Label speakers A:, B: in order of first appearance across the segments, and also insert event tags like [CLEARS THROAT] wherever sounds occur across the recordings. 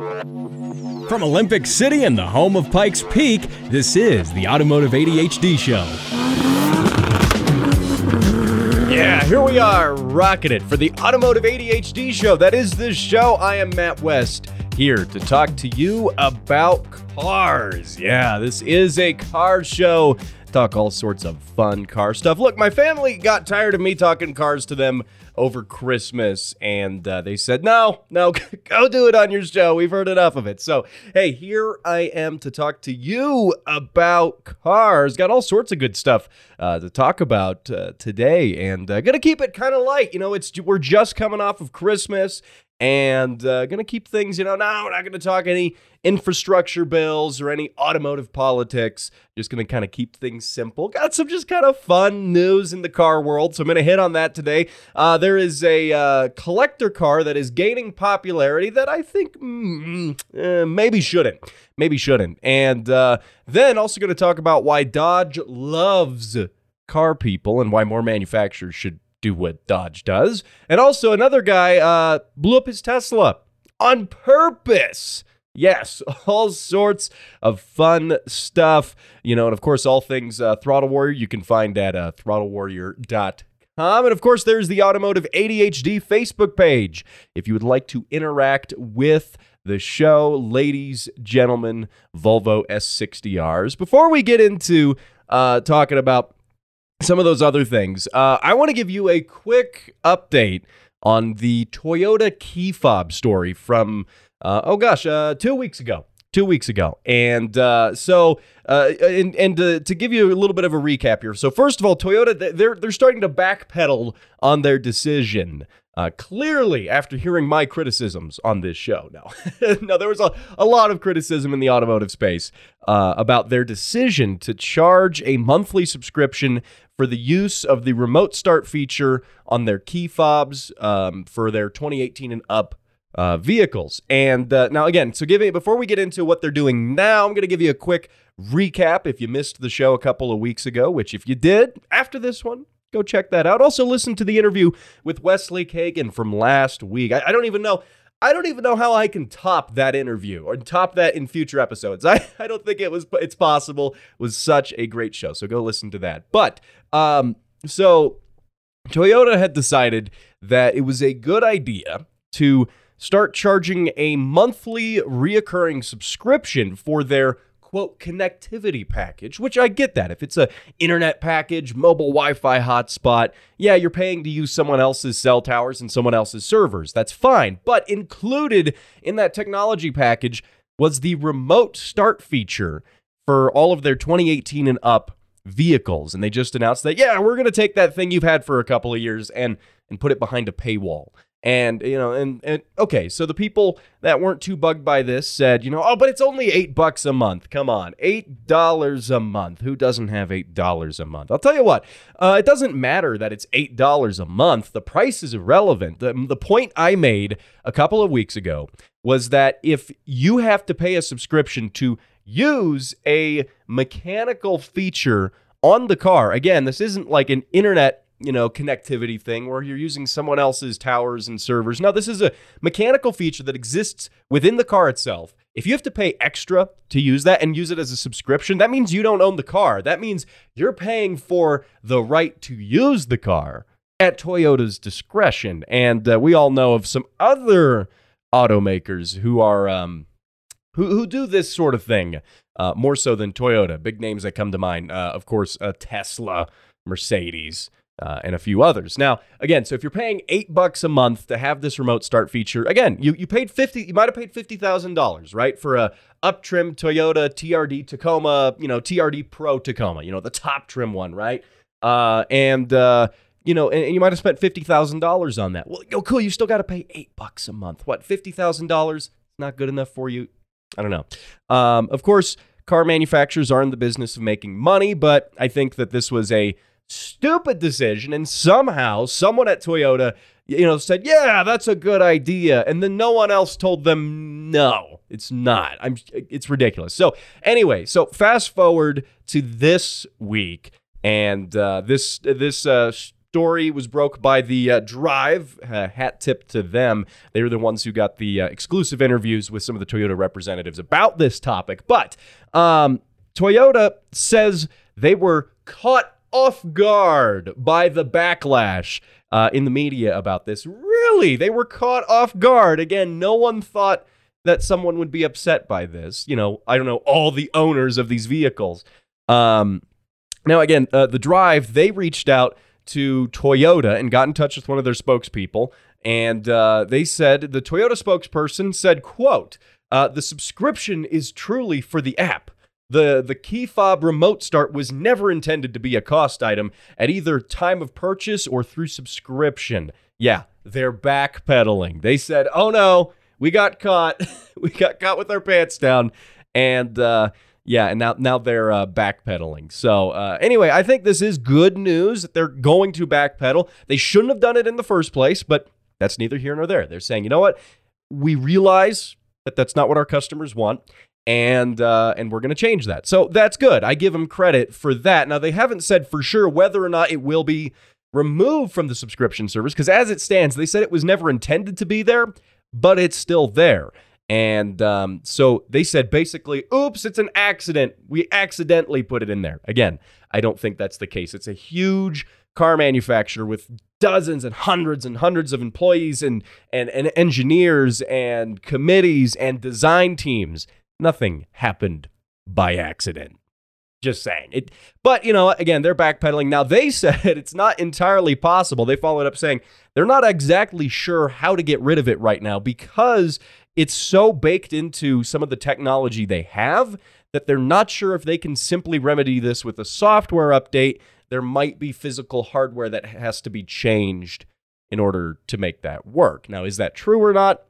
A: From Olympic City and the home of Pikes Peak, this is the Automotive ADHD Show.
B: Yeah, here we are, rocking it for the Automotive ADHD Show. That is the show. I am Matt West, here to talk to you about cars. Yeah, this is a car show. Talk all sorts of fun car stuff. Look, my family got tired of me talking cars to them over Christmas, and uh, they said, no, no, [LAUGHS] go do it on your show. We've heard enough of it. So, hey, here I am to talk to you about cars. Got all sorts of good stuff uh, to talk about uh, today, and uh, gonna keep it kind of light. You know, it's we're just coming off of Christmas, and uh, going to keep things, you know, no, we're not going to talk any infrastructure bills or any automotive politics. Just going to kind of keep things simple. Got some just kind of fun news in the car world, so I'm going to hit on that today. Uh, there is a uh, collector car that is gaining popularity that I think mm, uh, maybe shouldn't. Maybe shouldn't. And uh, then also going to talk about why Dodge loves car people and why more manufacturers should do what Dodge does. And also, another guy uh, blew up his Tesla on purpose. Yes, [LAUGHS] all sorts of fun stuff. You know, and of course, all things uh, Throttle Warrior you can find at uh, throttlewarrior.com. And of course, there's the Automotive ADHD Facebook page. If you would like to interact with the show, ladies, gentlemen, Volvo S60Rs. Before we get into uh, talking about some of those other things. Uh, I want to give you a quick update on the Toyota key fob story from, uh, oh gosh, uh, two weeks ago. Two weeks ago. And uh, so, uh, and, and to, to give you a little bit of a recap here. So, first of all, Toyota, they're, they're starting to backpedal on their decision. Uh, clearly, after hearing my criticisms on this show, no, [LAUGHS] no, there was a, a lot of criticism in the automotive space uh, about their decision to charge a monthly subscription for the use of the remote start feature on their key fobs um, for their 2018 and up uh, vehicles. And uh, now, again, so give me before we get into what they're doing now, I'm going to give you a quick recap. If you missed the show a couple of weeks ago, which if you did after this one, go check that out. Also, listen to the interview with Wesley Kagan from last week. I, I don't even know. I don't even know how I can top that interview or top that in future episodes. [LAUGHS] I, I don't think it was it's possible. It was such a great show. So go listen to that. But um so Toyota had decided that it was a good idea to start charging a monthly reoccurring subscription for their quote connectivity package, which I get that. If it's a internet package, mobile Wi-Fi hotspot, yeah, you're paying to use someone else's cell towers and someone else's servers. That's fine. But included in that technology package was the remote start feature for all of their 2018 and up vehicles. And they just announced that, yeah, we're going to take that thing you've had for a couple of years and and put it behind a paywall. And you know, and and okay, so the people that weren't too bugged by this said, you know, oh, but it's only eight bucks a month. Come on, eight dollars a month. Who doesn't have eight dollars a month? I'll tell you what, uh, it doesn't matter that it's eight dollars a month. The price is irrelevant. The, the point I made a couple of weeks ago was that if you have to pay a subscription to use a mechanical feature on the car, again, this isn't like an internet you know, connectivity thing where you're using someone else's towers and servers. Now, this is a mechanical feature that exists within the car itself. If you have to pay extra to use that and use it as a subscription, that means you don't own the car. That means you're paying for the right to use the car at Toyota's discretion. And uh, we all know of some other automakers who are um, who who do this sort of thing uh, more so than Toyota. Big names that come to mind, uh, of course, uh, Tesla, Mercedes uh, and a few others. Now, again, so if you're paying eight bucks a month to have this remote start feature, again, you, you paid 50, you might have paid $50,000, right? For a up trim Toyota TRD Tacoma, you know, TRD Pro Tacoma, you know, the top trim one, right? Uh, and, uh, you know, and, and, you might have spent $50,000 on that. Well, oh, cool. You still got to pay eight bucks a month. What, $50,000? Is not good enough for you? I don't know. Um, of course, car manufacturers are in the business of making money, but I think that this was a stupid decision and somehow someone at Toyota you know said yeah that's a good idea and then no one else told them no it's not i'm it's ridiculous so anyway so fast forward to this week and uh, this this uh, story was broke by the uh, Drive. Uh, hat tip to them. They were the ones who got the uh, exclusive interviews with some of the Toyota representatives about this topic. But um, Toyota says they were caught off guard by the backlash uh, in the media about this. Really, they were caught off guard. Again, no one thought that someone would be upset by this. You know, I don't know, all the owners of these vehicles. Um, now, again, uh, the drive, they reached out to Toyota and got in touch with one of their spokespeople. And uh, they said, the Toyota spokesperson said, quote, uh, the subscription is truly for the app. The, the key fob remote start was never intended to be a cost item at either time of purchase or through subscription. Yeah, they're backpedaling. They said, oh no, we got caught. [LAUGHS] we got caught with our pants down. And uh, yeah, and now now they're uh, backpedaling. So uh, anyway, I think this is good news that they're going to backpedal. They shouldn't have done it in the first place, but that's neither here nor there. They're saying, you know what? We realize that that's not what our customers want, and uh, and we're going to change that. So that's good. I give them credit for that. Now they haven't said for sure whether or not it will be removed from the subscription service because as it stands, they said it was never intended to be there, but it's still there. And um, so they said basically, oops, it's an accident. We accidentally put it in there. Again, I don't think that's the case. It's a huge car manufacturer with dozens and hundreds and hundreds of employees and, and, and engineers and committees and design teams. Nothing happened by accident. Just saying it. But, you know, again, they're backpedaling. Now, they [LAUGHS] said it's not entirely possible. They followed up saying they're not exactly sure how to get rid of it right now because it's so baked into some of the technology they have that they're not sure if they can simply remedy this with a software update. There might be physical hardware that has to be changed in order to make that work. Now, is that true or not?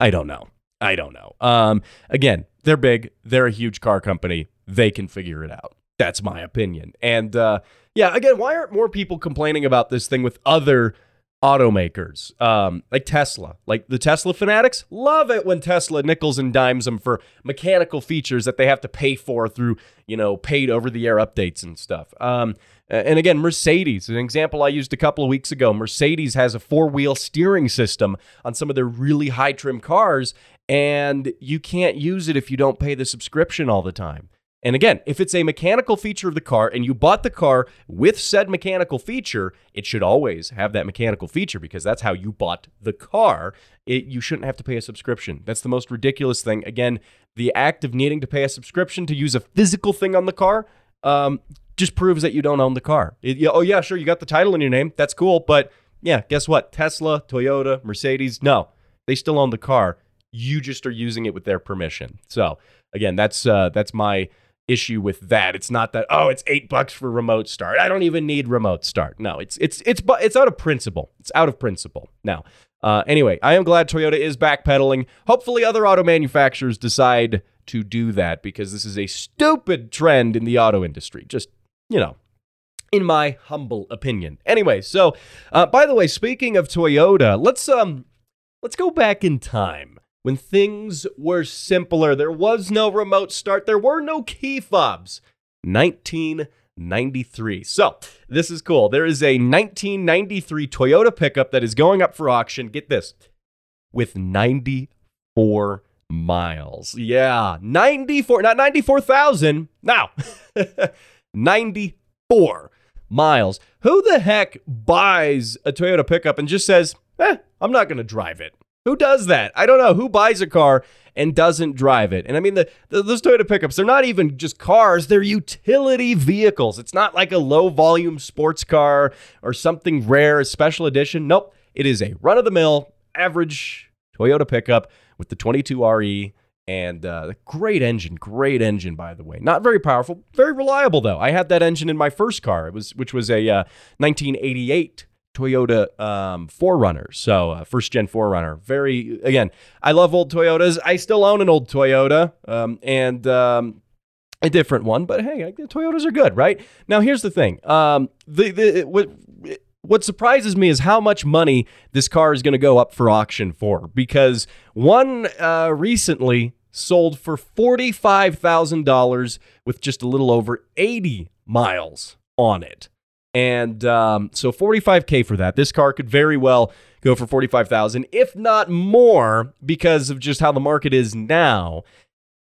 B: I don't know. I don't know. Um, again, they're big. They're a huge car company. They can figure it out. That's my opinion. And uh, yeah, again, why aren't more people complaining about this thing with other automakers um, like Tesla, like the Tesla fanatics, love it when Tesla nickels and dimes them for mechanical features that they have to pay for through, you know, paid over the air updates and stuff. Um, and again, Mercedes, an example I used a couple of weeks ago. Mercedes has a four wheel steering system on some of their really high trim cars, and you can't use it if you don't pay the subscription all the time. And again, if it's a mechanical feature of the car and you bought the car with said mechanical feature, it should always have that mechanical feature because that's how you bought the car. It, you shouldn't have to pay a subscription. That's the most ridiculous thing. Again, the act of needing to pay a subscription to use a physical thing on the car um, just proves that you don't own the car. It, oh, yeah, sure, you got the title in your name. That's cool. But yeah, guess what? Tesla, Toyota, Mercedes, no, they still own the car. You just are using it with their permission. So again, that's uh, that's my issue with that. It's not that oh, it's eight bucks for remote start. I don't even need remote start. No, it's it's it's but it's out of principle. It's out of principle. Now, uh, anyway, I am glad Toyota is backpedaling. Hopefully, other auto manufacturers decide to do that because this is a stupid trend in the auto industry. Just you know. In my humble opinion. Anyway, so uh, by the way, speaking of Toyota, let's um let's go back in time when things were simpler. There was no remote start, there were no key fobs. 1993. So, this is cool. There is a 1993 Toyota pickup that is going up for auction. Get this with 94 miles. Yeah, 94, not 94,000. Now, [LAUGHS] 94 miles. Who the heck buys a Toyota pickup and just says, eh, I'm not going to drive it? Who does that? I don't know. Who buys a car and doesn't drive it? And I mean, the, the those Toyota pickups, they're not even just cars, they're utility vehicles. It's not like a low volume sports car or something rare, a special edition. Nope. It is a run of the mill, average Toyota pickup with the 22RE and uh, great engine, great engine, by the way. Not very powerful, very reliable though. I had that engine in my first car. It was which was a uh, 1988 Toyota um, 4Runner. So, uh, first gen 4Runner. Very, again, I love old Toyotas. I still own an old Toyota um, and um, a different one, but hey, Toyotas are good, right? Now, here's the thing. Um, the, the, what, what surprises me is how much money this car is going to go up for auction for because one uh, recently sold for $45,000 with just a little over 80 miles on it. And um, so 45K for that. This car could very well go for 45,000, if not more, because of just how the market is now.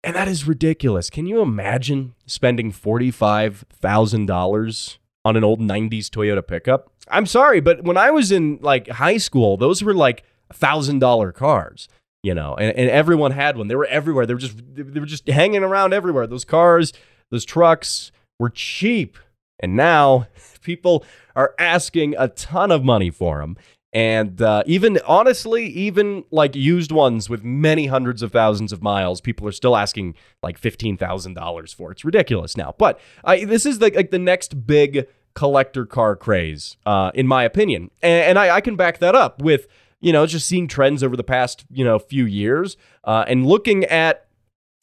B: And that is ridiculous. Can you imagine spending $45,000 on an old 90s Toyota pickup? I'm sorry, but when I was in like high school, those were like $1,000 cars, you know, and, and everyone had one. They were everywhere. They were just they were just hanging around everywhere. Those cars, those trucks were cheap. And now [LAUGHS] people are asking a ton of money for them. And uh, even honestly, even like used ones with many hundreds of thousands of miles, people are still asking like fifteen thousand dollars for. It's ridiculous now. But uh, this is the, like the next big collector car craze, uh, in my opinion, and, and I, I, can back that up with you know just seeing trends over the past you know few years uh, and looking at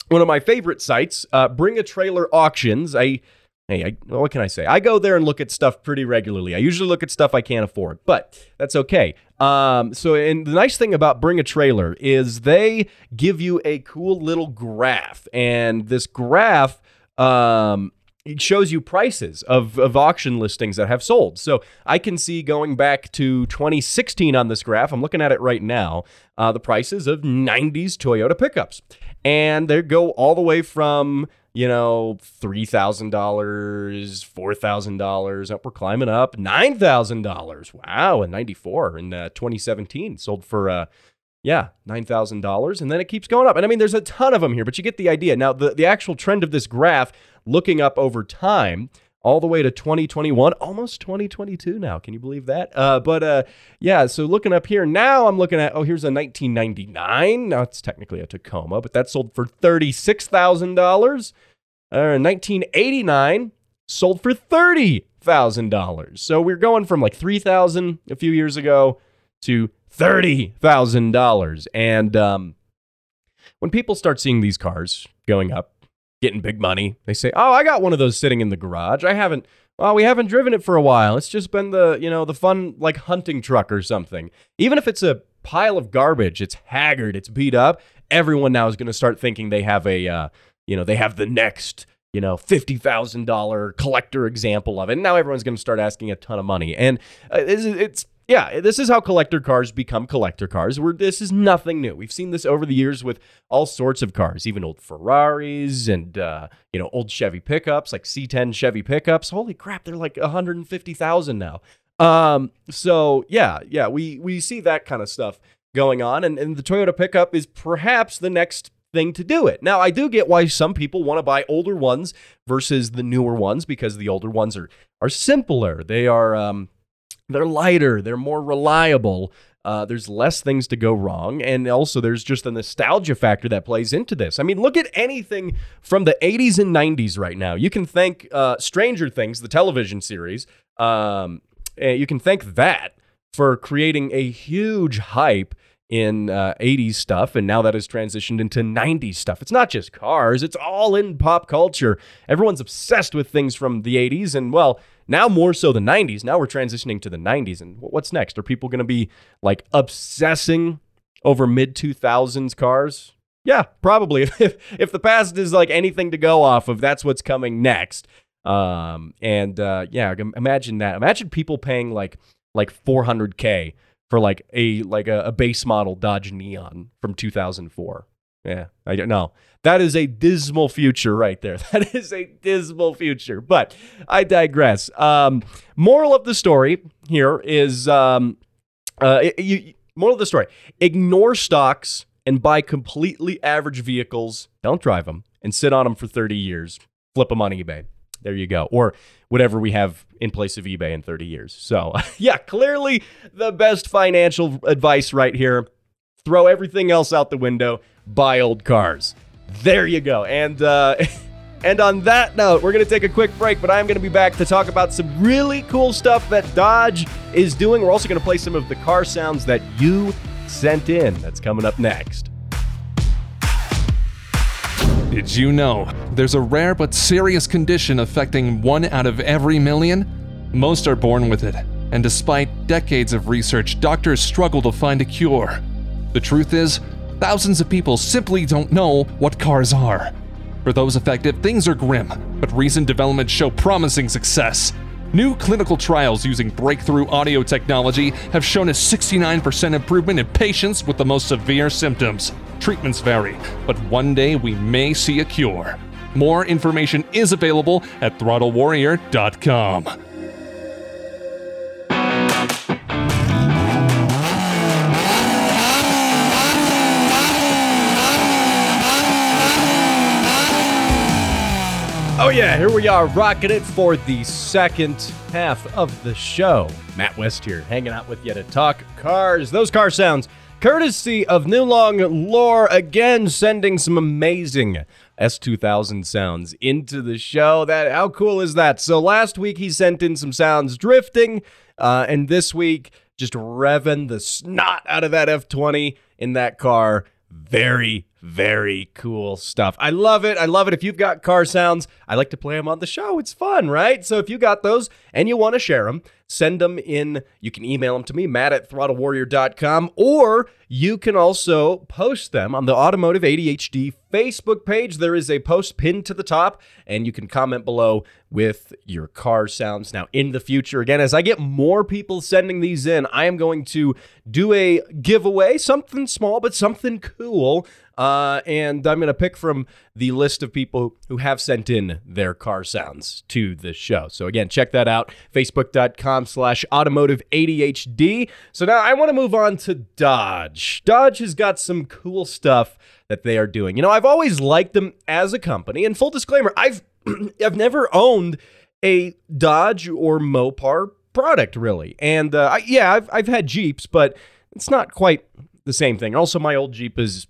B: one of my favorite sites, uh, Bring a Trailer Auctions. I Hey, I, what can I say? I go there and look at stuff pretty regularly. I usually look at stuff I can't afford, but that's okay. Um, so, and the nice thing about Bring a Trailer is they give you a cool little graph, and this graph um, it shows you prices of, of auction listings that have sold. So I can see going back to 2016 on this graph. I'm looking at it right now. Uh, the prices of 90s Toyota pickups, and they go all the way from you know, $3,000, $4,000. Up, we're climbing up. $9,000. Wow. And 94 in uh, 2017 sold for, uh, yeah, $9,000. And then it keeps going up. And I mean, there's a ton of them here, but you get the idea. Now, the, the actual trend of this graph, looking up over time, all the way to 2021, almost 2022 now. Can you believe that? Uh, but uh, yeah, so looking up here now, I'm looking at oh, here's a 1999. Now it's technically a Tacoma, but that sold for thirty-six thousand dollars. Uh, 1989 sold for thirty thousand dollars. So we're going from like three thousand a few years ago to thirty thousand dollars. And um, when people start seeing these cars going up getting big money. They say, "Oh, I got one of those sitting in the garage. I haven't well, we haven't driven it for a while. It's just been the, you know, the fun like hunting truck or something. Even if it's a pile of garbage, it's haggard, it's beat up, everyone now is going to start thinking they have a uh, you know, they have the next you know, $50,000 collector example of it. And now everyone's going to start asking a ton of money. And uh, it's, it's yeah, this is how collector cars become collector cars. Where this is nothing new. We've seen this over the years with all sorts of cars, even old Ferraris and uh, you know old Chevy pickups, like C10 Chevy pickups. Holy crap, they're like 150,000 now. Um, so yeah, yeah, we we see that kind of stuff going on, and and the Toyota pickup is perhaps the next thing to do it. Now, I do get why some people want to buy older ones versus the newer ones because the older ones are are simpler. They are um, they're lighter, they're more reliable. Uh, there's less things to go wrong. And also, there's just a nostalgia factor that plays into this. I mean, look at anything from the 80s and 90s right now. You can thank uh, Stranger Things, the television series, um, you can thank that for creating a huge hype in uh, 80s stuff, and now that has transitioned into 90s stuff. It's not just cars, it's all in pop culture. Everyone's obsessed with things from the 80s, and well, now more so the 90s. Now we're transitioning to the 90s. And what's next? Are people going to be like obsessing over mid 2000s cars? Yeah, probably. [LAUGHS] If, if the past is like anything to go off of, that's what's coming next. Um, and uh, yeah, imagine that. Imagine people paying like like 400k for like a like a, a base model Dodge Neon from 2004. Yeah, I don't know. That is a dismal future right there. [LAUGHS] That is a dismal future. But I digress. Um, moral of the story here is um, uh, you, moral of the story: ignore stocks and buy completely average vehicles. Don't drive them and sit on them for 30 years. Flip them on eBay. There you go. Or whatever we have in place of eBay in 30 years. So, [LAUGHS] yeah, clearly the best financial advice right here. Throw everything else out the window buy old cars. There you go. And uh, [LAUGHS] and on that note, we're going to take a quick break, but I'm going to be back to talk about some really cool stuff that Dodge is doing. We're also going to play some of the car sounds that you sent in. That's coming up next.
C: Did you know there's a rare but serious condition affecting one out of every million? Most are born with it, and despite decades of research, doctors struggle to find a cure. The truth is, Thousands of people simply don't know what cars are. For those affected, things are grim, but recent developments show promising success. New clinical trials using breakthrough audio technology have shown a 69% improvement in patients with the most severe symptoms. Treatments vary, but one day we may see a cure. More information is available at throttlewarrior.com.
B: Oh, yeah, here we are rocking it for the second half of the show. Matt West here, hanging out with you to talk cars. Those car sounds, courtesy of New Long Lore, again sending some amazing S2000 sounds into the show. That How cool is that? So last week he sent in some sounds drifting, uh, and this week just revving the snot out of that F20 in that car. Very, very cool stuff. I love it. I love it. If you've got car sounds, I like to play them on the show. It's fun, right? So if you got those and you want to share them, send them in. You can email them to me, matt at throttlewarrior.com, or you can also post them on the Automotive ADHD Facebook page. There is a post pinned to the top, and you can comment below with your car sounds. Now, in the future, again, as I get more people sending these in, I am going to do a giveaway, something small, but something cool. Uh, and I'm going to pick from the list of people who have sent in their car sounds to the show. So again, check that out, facebook.com slash automotive ADHD. So now I want to move on to Dodge. Dodge has got some cool stuff that they are doing. You know, I've always liked them as a company. And full disclaimer, I've [CLEARS THROAT] I've never owned a Dodge or Mopar product really. And uh, I, yeah, I've I've had Jeeps, but it's not quite the same thing. Also, my old Jeep is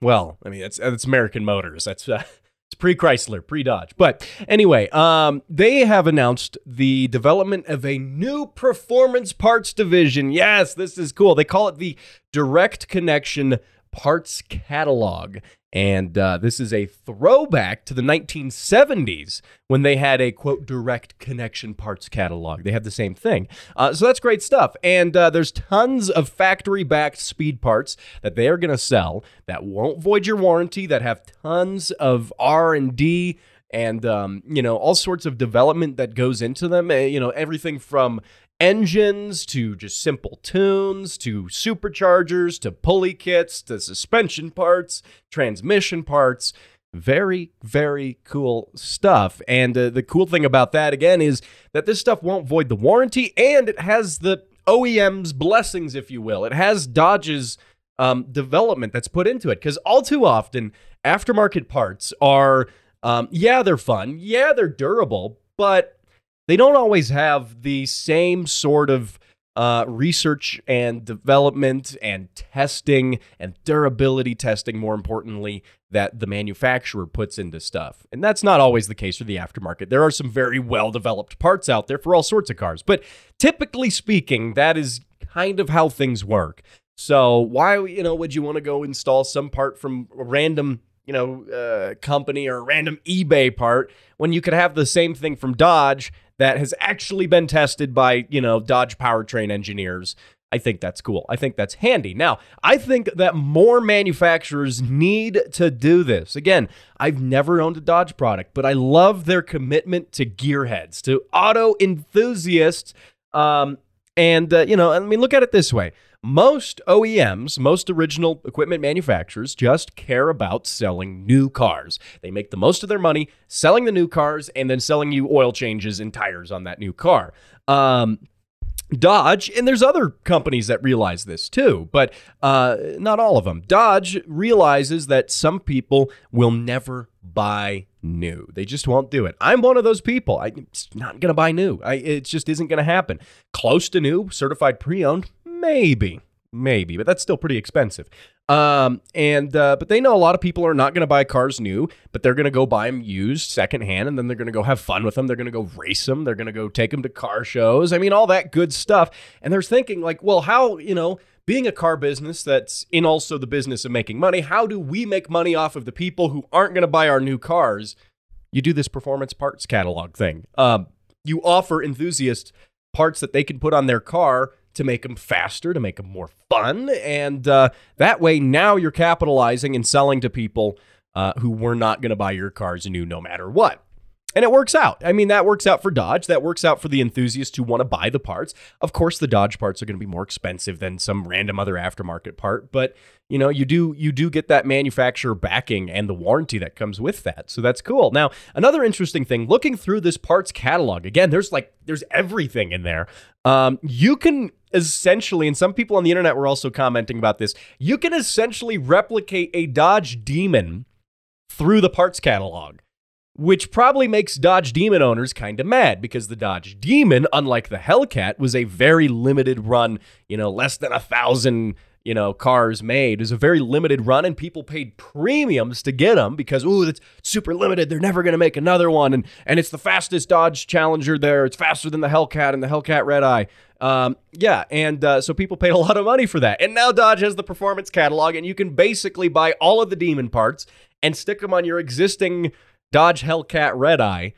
B: well, I mean, it's it's American Motors. That's uh, [LAUGHS] it's pre Chrysler, pre Dodge. But anyway, um, they have announced the development of a new performance parts division. Yes, this is cool. They call it the Direct Connection Parts Catalog. And uh, this is a throwback to the 1970s when they had a quote direct connection parts catalog. They have the same thing. Uh, so that's great stuff. And uh, there's tons of factory backed speed parts that they are going to sell that won't void your warranty, that have tons of R&D and um, you know all sorts of development that goes into them. Eh, you know everything from engines to just simple tunes to superchargers to pulley kits to suspension parts, transmission parts. Very, very cool stuff. And uh, the cool thing about that, again, is that this stuff won't void the warranty and it has the OEM's blessings, if you will. It has Dodge's um, development that's put into it. Because all too often, aftermarket parts are, um, yeah, they're fun. Yeah, they're durable, but they don't always have the same sort of uh, research and development and testing and durability testing, more importantly, that the manufacturer puts into stuff. And that's not always the case for the aftermarket. There are some very well developed parts out there for all sorts of cars. But typically speaking, that is kind of how things work. So why, you know, would you want to go install some part from a random you know, uh, company or a random eBay part when you could have the same thing from Dodge that has actually been tested by, you know, Dodge powertrain engineers. I think that's cool. I think that's handy. Now, I think that more manufacturers need to do this. Again, I've never owned a Dodge product, but I love their commitment to gearheads, to auto enthusiasts. Um, and, uh, you know, I mean, look at it this way most OEMs, most original equipment manufacturers, just care about selling new cars. They make the most of their money selling the new cars and then selling you oil changes and tires on that new car. Um, Dodge, and there's other companies that realize this too, but uh, not all of them. Dodge realizes that some people will never buy new. They just won't do it. I'm one of those people. I'm not going to buy new. I, it just isn't going to happen. Close to new, certified pre owned, Maybe, maybe, but that's still pretty expensive. Um, and uh, but they know a lot of people are not going to buy cars new, but they're going to go buy them used, secondhand, and then they're going to go have fun with them. They're going to go race them. They're going to go take them to car shows. I mean, all that good stuff. And they're thinking like, well, how you know? Being a car business that's in also the business of making money, how do we make money off of the people who aren't going to buy our new cars? You do this performance parts catalog thing. Um, you offer enthusiasts parts that they can put on their car to make them faster, to make them more fun. And uh, that way, now you're capitalizing and selling to people uh, who were not going to buy your cars new no matter what. and it works out. I mean, that works out for Dodge. That works out for the enthusiasts who want to buy the parts. Of course, the Dodge parts are going to be more expensive than some random other aftermarket part, but you know, you do you do get that manufacturer backing and the warranty that comes with that. So that's cool. Now, another interesting thing, looking through this parts catalog, again, there's like there's everything in there. Um, you can essentially, and some people on the internet were also commenting about this, you can essentially replicate a Dodge Demon through the parts catalog which probably makes Dodge Demon owners kind of mad because the Dodge Demon, unlike the Hellcat, was a very limited run, you know, less than a thousand, you know, cars made. Was a very limited run, and people paid premiums to get them because, ooh, it's super limited. They're never going to make another one. And, and it's the fastest Dodge Challenger there. It's faster than the Hellcat and the Hellcat Red Eye. Um, yeah, and uh, so people [LAUGHS] paid a lot of money for that. And now Dodge has the performance catalog, and you can basically buy all of the Demon parts and stick them on your existing Dodge Hellcat Red Eye,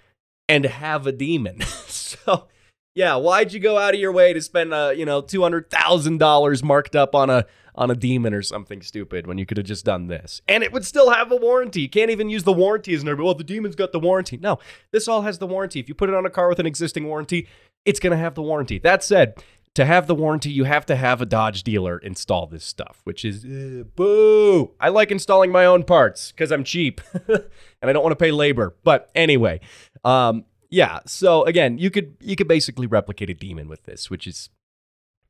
B: and have a demon. [LAUGHS] so, yeah, why'd you go out of your way to spend uh, you know, two hundred thousand dollars marked up on a on a demon or something stupid when you could have just done this? And it would still have a warranty. You can't even use the warranty as an well, the demon's got the warranty. No, this all has the warranty. If you put it on a car with an existing warranty, it's gonna have the warranty. That said, to have the warranty, you have to have a Dodge dealer install this stuff, which is uh, boo. I like installing my own parts because I'm cheap [LAUGHS] and I don't want to pay labor. But anyway, um, yeah. So again, you could you could basically replicate a demon with this, which is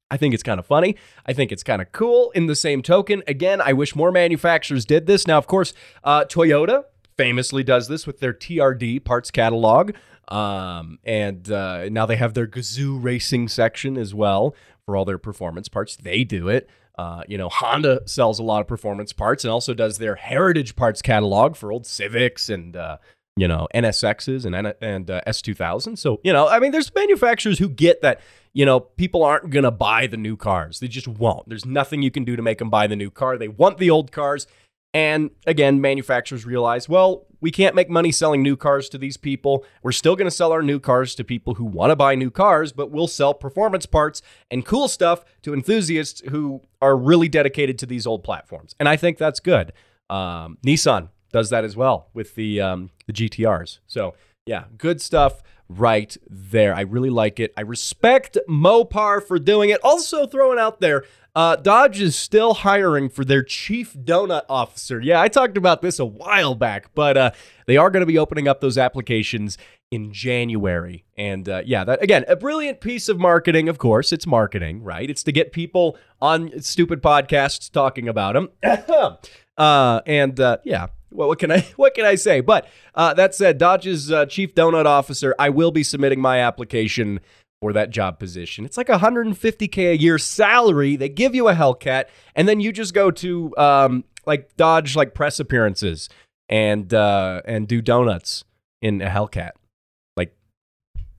B: I think it's kind of funny. I think it's kind of cool. In the same token, again, I wish more manufacturers did this. Now, of course, uh, Toyota famously does this with their TRD parts catalog. Um, and uh, now they have their Gazoo racing section as well for all their performance parts. They do it. Uh, you know, Honda sells a lot of performance parts and also does their heritage parts catalog for old Civics and uh, you know NSXs and and uh, S2000. So you know, I mean, there's manufacturers who get that. You know, people aren't gonna buy the new cars. They just won't. There's nothing you can do to make them buy the new car. They want the old cars. And again, manufacturers realize, well, we can't make money selling new cars to these people. We're still going to sell our new cars to people who want to buy new cars, but we'll sell performance parts and cool stuff to enthusiasts who are really dedicated to these old platforms. And I think that's good. Um, Nissan does that as well with the um, the GTRs. So yeah, good stuff right there. I really like it. I respect Mopar for doing it. Also throwing out there uh, Dodge is still hiring for their chief donut officer. Yeah, I talked about this a while back, but uh, they are going to be opening up those applications in January. And uh, yeah, that again, a brilliant piece of marketing. Of course, it's marketing, right? It's to get people on stupid podcasts talking about them. [COUGHS] uh, and uh, yeah, well, what can I [LAUGHS] what can I say? But uh, that said, Dodge's uh, chief donut officer, I will be submitting my application for that job position. It's like 150k a year salary. They give you a Hellcat, and then you just go to um, like Dodge like press appearances and uh, and do donuts in a Hellcat.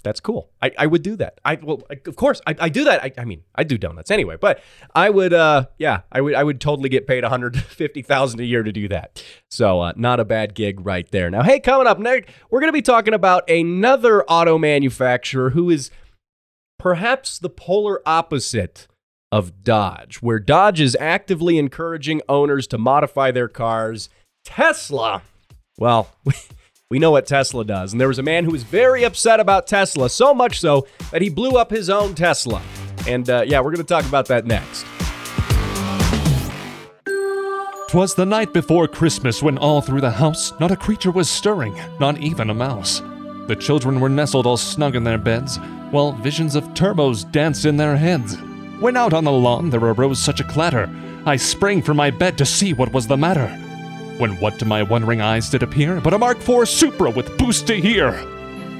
B: That's cool. I, I would do that. I well, of course I, I do that. I, I mean I do donuts anyway, but I would uh yeah I would I would totally get paid 150,000 a year to do that. So uh, not a bad gig right there. Now hey, coming up next we're gonna be talking about another auto manufacturer who is perhaps the polar opposite of Dodge, where Dodge is actively encouraging owners to modify their cars. Tesla, well, [LAUGHS] we know what Tesla does. And there was a man who was very upset about Tesla, so much so that he blew up his own Tesla. And uh, yeah, we're going to talk about that next.
C: Twas the night before Christmas when all through the house not a creature was stirring, not even a mouse. The children were nestled all snug in their beds, while visions of turbos danced in their heads. When out on the lawn there arose such a clatter, I sprang from my bed to see what was the matter. When what to my wondering eyes did appear but a Mark IV Supra with boost to hear,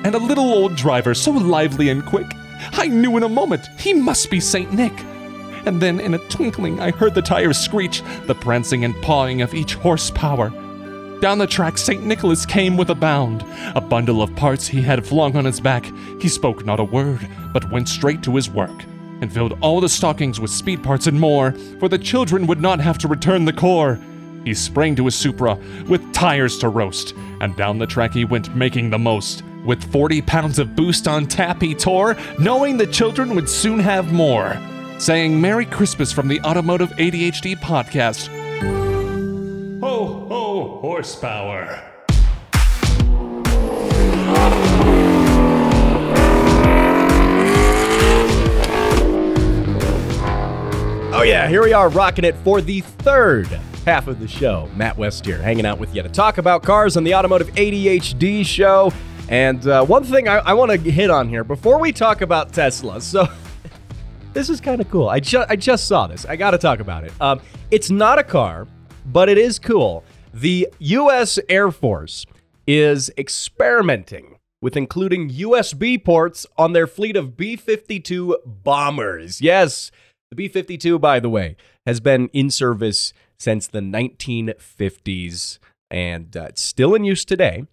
C: and a little old driver so lively and quick, I knew in a moment he must be Saint Nick. And then in a twinkling I heard the tires screech, the prancing and pawing of each horsepower. Down the track, St. Nicholas came with a bound. A bundle of parts he had flung on his back. He spoke not a word, but went straight to his work, and filled all the stockings with speed parts and more, for the children would not have to return the core. He sprang to his Supra with tires to roast, and down the track he went, making the most. With 40 pounds of boost on tap, he tore, knowing the children would soon have more. Saying Merry Christmas from the Automotive ADHD podcast. Ho, ho, horsepower.
B: Oh, yeah, here we are rocking it for the third half of the show. Matt West here, hanging out with you to talk about cars on the Automotive ADHD show. And uh, one thing I, I want to hit on here before we talk about Tesla. So, [LAUGHS] this is kind of cool. I, ju- I just saw this. I got to talk about it. Um, it's not a car, but it is cool. The U.S. Air Force is experimenting with including USB ports on their fleet of B 52 bombers. Yes, the B 52, by the way, has been in service since the 1950s and uh, it's still in use today.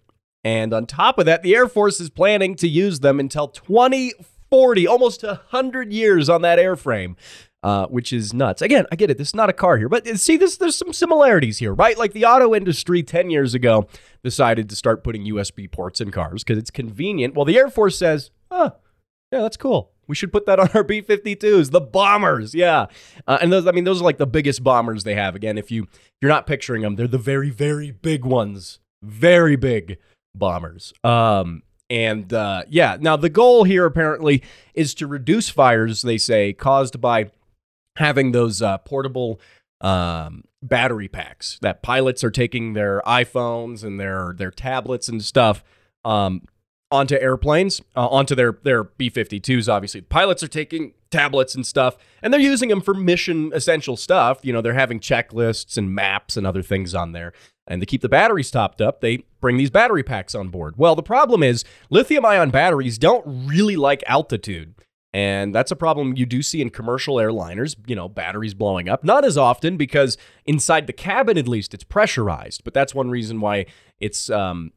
B: And on top of that, the Air Force is planning to use them until 2040, almost 100 years on that airframe. Uh, which is nuts. Again, I get it. This is not a car here, but uh, see, this there's some similarities here, right? Like the auto industry 10 years ago decided to start putting USB ports in cars because it's convenient. Well, the Air Force says, "Oh, yeah, that's cool. We should put that on our B-52s, the bombers." Yeah, uh, and those, I mean, those are like the biggest bombers they have. Again, if you if you're not picturing them, they're the very, very big ones, very big bombers. Um, and uh, yeah, now the goal here apparently is to reduce fires. They say caused by having those uh, portable um, battery packs that pilots are taking their iPhones and their their tablets and stuff um, onto airplanes, uh, onto their their B-52s. Obviously, pilots are taking tablets and stuff, and they're using them for mission essential stuff. You know, they're having checklists and maps and other things on there. And to keep the batteries topped up, they bring these battery packs on board. Well, the problem is lithium ion batteries don't really like altitude. And that's a problem you do see in commercial airliners, you know, batteries blowing up. Not as often because inside the cabin, at least, it's pressurized. But that's one reason why it's um,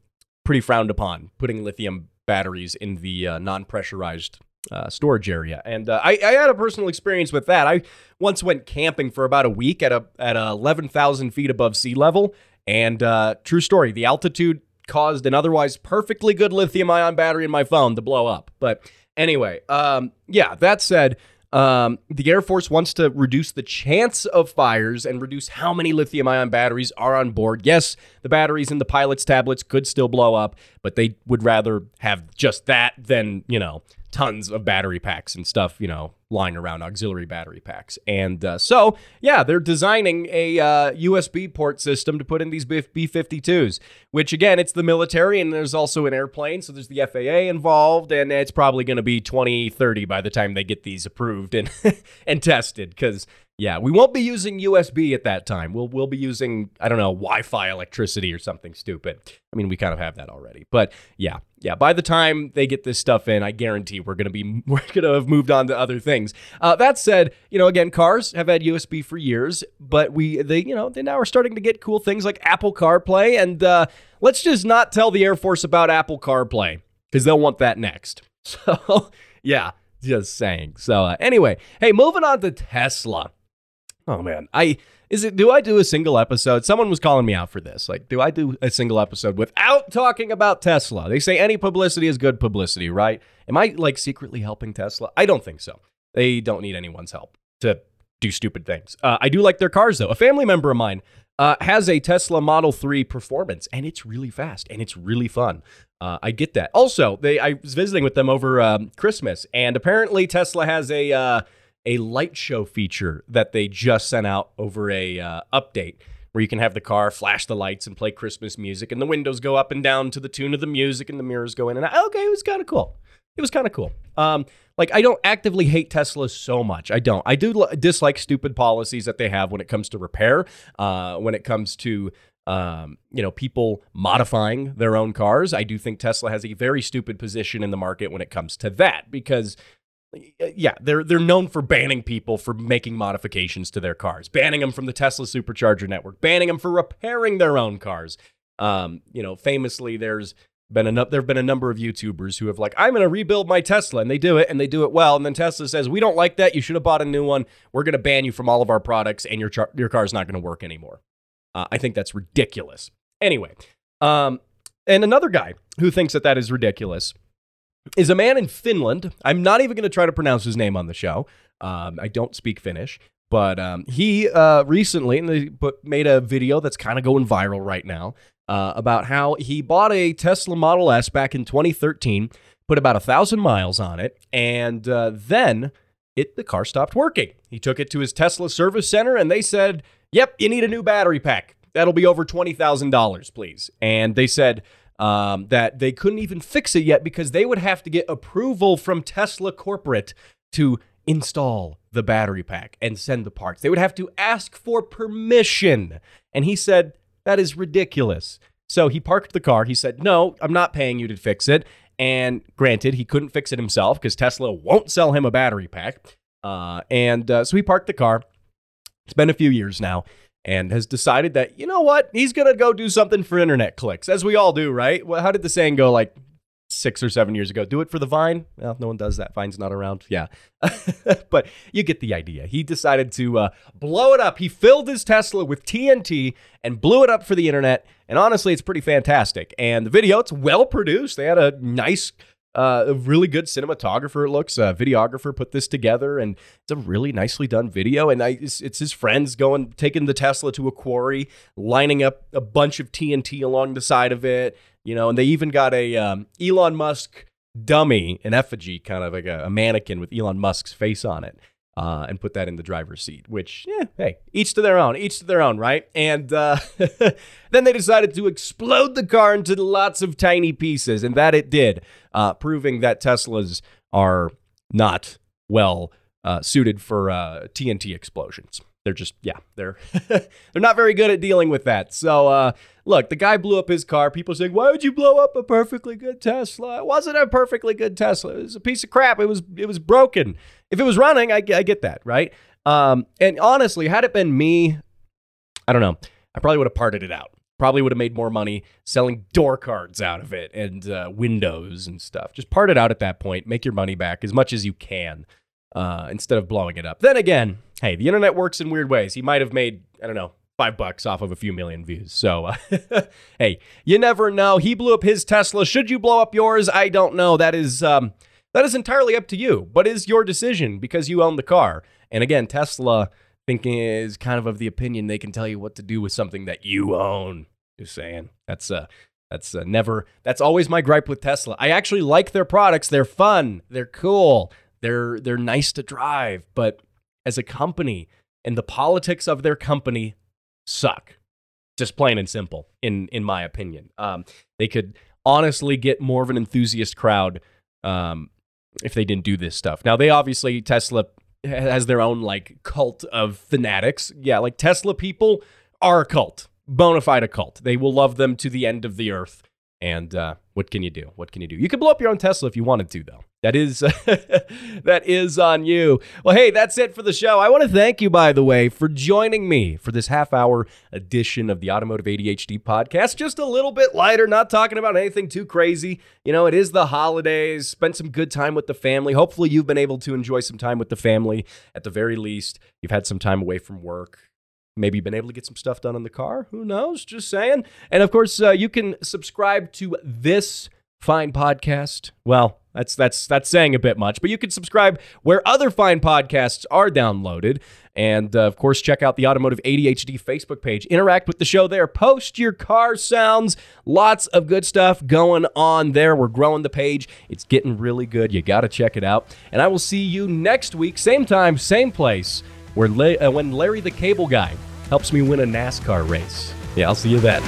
B: pretty frowned upon putting lithium batteries in the uh, non pressurized uh, storage area. And uh, I, I, had a personal experience with that. I once went camping for about a week at a at 11,000 feet above sea level. And uh, true story, the altitude caused an otherwise perfectly good lithium ion battery in my phone to blow up. But Anyway, um, yeah, that said, um, the Air Force wants to reduce the chance of fires and reduce how many lithium ion batteries are on board. Yes, the batteries in the pilot's tablets could still blow up, but they would rather have just that than, you know, tons of battery packs and stuff, you know, lying around, auxiliary battery packs. And uh, so, yeah, they're designing a uh, USB port system to put in these B 52s, which again, it's the military and there's also an airplane. So there's the FAA involved, and it's probably going to be 2030 by the time they get these approved and, [LAUGHS] and tested because yeah, we won't be using USB at that time. We'll we'll be using I don't know Wi-Fi electricity or something stupid. I mean, we kind of have that already. But yeah, yeah. By the time they get this stuff in, I guarantee we're gonna be [LAUGHS] we're gonna have moved on to other things. Uh, that said, you know, again, cars have had USB for years, but we they you know they now are starting to get cool things like Apple CarPlay, and uh, let's just not tell the Air Force about Apple CarPlay because they'll want that next. [LAUGHS] So yeah, just saying. So uh, anyway, hey, moving on to Tesla. Oh man, I is it do I do a single episode? Someone was calling me out for this. Like, do I do a single episode without talking about Tesla? They say any publicity is good publicity, right? Am I like secretly helping Tesla? I don't think so. They don't need anyone's help to do stupid things. Uh, I do like their cars though. A family member of mine uh, has a Tesla Model 3 Performance, and it's really fast and it's really fun. Uh, I get that. Also, they I was visiting with them over um, Christmas, and apparently Tesla has a uh, a light show feature that they just sent out over a uh, update where you can have the car flash the lights and play Christmas music, and the windows go up and down to the tune of the music, and the mirrors go in and out. Okay, it was kind of cool. It was kind of cool. Um, like I don't actively hate Tesla so much. I don't. I do dislike stupid policies that they have when it comes to repair, uh, when it comes to um, you know, people modifying their own cars. I do think Tesla has a very stupid position in the market when it comes to that because yeah, they're they're known for banning people for making modifications to their cars, banning them from the Tesla supercharger network, banning them for repairing their own cars. Um, you know, famously, there's been a there've been a number of YouTubers who have like, I'm going to rebuild my Tesla, and they do it, and they do it well, and then Tesla says, we don't like that. You should have bought a new one. We're going to ban you from all of our products, and your char- your car's not going to work anymore. Uh, I think that's ridiculous. Anyway, um, and another guy who thinks that that is ridiculous is a man in Finland. I'm not even going to try to pronounce his name on the show. Um, I don't speak Finnish, but um, he uh, recently made a video that's kind of going viral right now uh, about how he bought a Tesla Model S back in 2013, put about a thousand miles on it, and uh, then it the car stopped working. He took it to his Tesla service center and they said, "Yep, you need a new battery pack. That'll be over $20,000, please." And they said um, that they couldn't even fix it yet because they would have to get approval from Tesla corporate to install the battery pack and send the parts. They would have to ask for permission. And he said, that is ridiculous. So he parked the car. He said, no, I'm not paying you to fix it. And granted, he couldn't fix it himself because Tesla won't sell him a battery pack. Uh, and uh, so he parked the car. It's been a few years now and has decided that, you know what, he's going to go do something for internet clicks, as we all do, right? Well, how did the saying go? Like, six or seven years ago. Do it for the Vine. Well, no one does that. Vine's not around. Yeah. [LAUGHS] but you get the idea. He decided to uh, blow it up. He filled his Tesla with TNT and blew it up for the internet. And honestly, it's pretty fantastic. And the video, it's well produced. They had a nice uh, a really good cinematographer, it looks. A videographer put this together, and it's a really nicely done video. And I, it's, it's, his friends going, taking the Tesla to a quarry, lining up a bunch of TNT along the side of it, you know, and they even got a um, Elon Musk dummy, an effigy, kind of like a, a mannequin with Elon Musk's face on it. Uh, and put that in the driver's seat, which, yeah, hey, each to their own, each to their own, right? And uh, [LAUGHS] then they decided to explode the car into lots of tiny pieces, and that it did, uh, proving that Teslas are not well uh, suited for TNT uh, explosions. They're just, yeah, they're [LAUGHS] they're not very good at dealing with that. So, uh, look, the guy blew up his car. People saying, "Why would you blow up a perfectly good Tesla?" It wasn't a perfectly good Tesla. It was a piece of crap. It was it was broken. If it was running, I, I get that, right? Um, and honestly, had it been me, I don't know. I probably would have parted it out. Probably would have made more money selling door cards out of it and uh, windows and stuff. Just part it out at that point. Make your money back as much as you can uh, instead of blowing it up. Then again, hey, the internet works in weird ways. He might have made, I don't know, five bucks off of a few million views. So, uh, [LAUGHS] hey, you never know. He blew up his Tesla. Should you blow up yours? I don't know. That is um, that is entirely up to you, but is your decision because you own the car. And again, Tesla thinking is kind of of the opinion they can tell you what to do with something that you own. Just saying. That's uh that's uh, never that's always my gripe with Tesla. I actually like their products. They're fun. They're cool. They're they're nice to drive, but as a company and the politics of their company suck. Just plain and simple, in in my opinion. Um, they could honestly get more of an enthusiast crowd um, if they didn't do this stuff. Now they obviously Tesla has their own like cult of fanatics. Yeah, like Tesla people are a cult, bona fide a cult. They will love them to the end of the earth. And uh, what can you do? What can you do? You can blow up your own Tesla if you wanted to, though. That is [LAUGHS] that is on you. Well, hey, that's it for the show. I want to thank you, by the way, for joining me for this half-hour edition of the Automotive ADHD podcast. Just a little bit lighter, not talking about anything too crazy. You know, it is the holidays. Spent some good time with the family. Hopefully, you've been able to enjoy some time with the family. At the very least, you've had some time away from work maybe been able to get some stuff done in the car. Who knows? Just saying. And of course, uh, you can subscribe to this fine podcast. Well, that's that's that's saying a bit much, but you can subscribe where other fine podcasts are downloaded. And uh, of course, check out the Automotive ADHD Facebook page. Interact with the show there. Post your car sounds. Lots of good stuff going on there. We're growing the page. It's getting really good. You got to check it out. And I will see you next week, same time, same place, where uh, when Larry the Cable Guy helps me win a NASCAR race. Yeah, I'll see you then.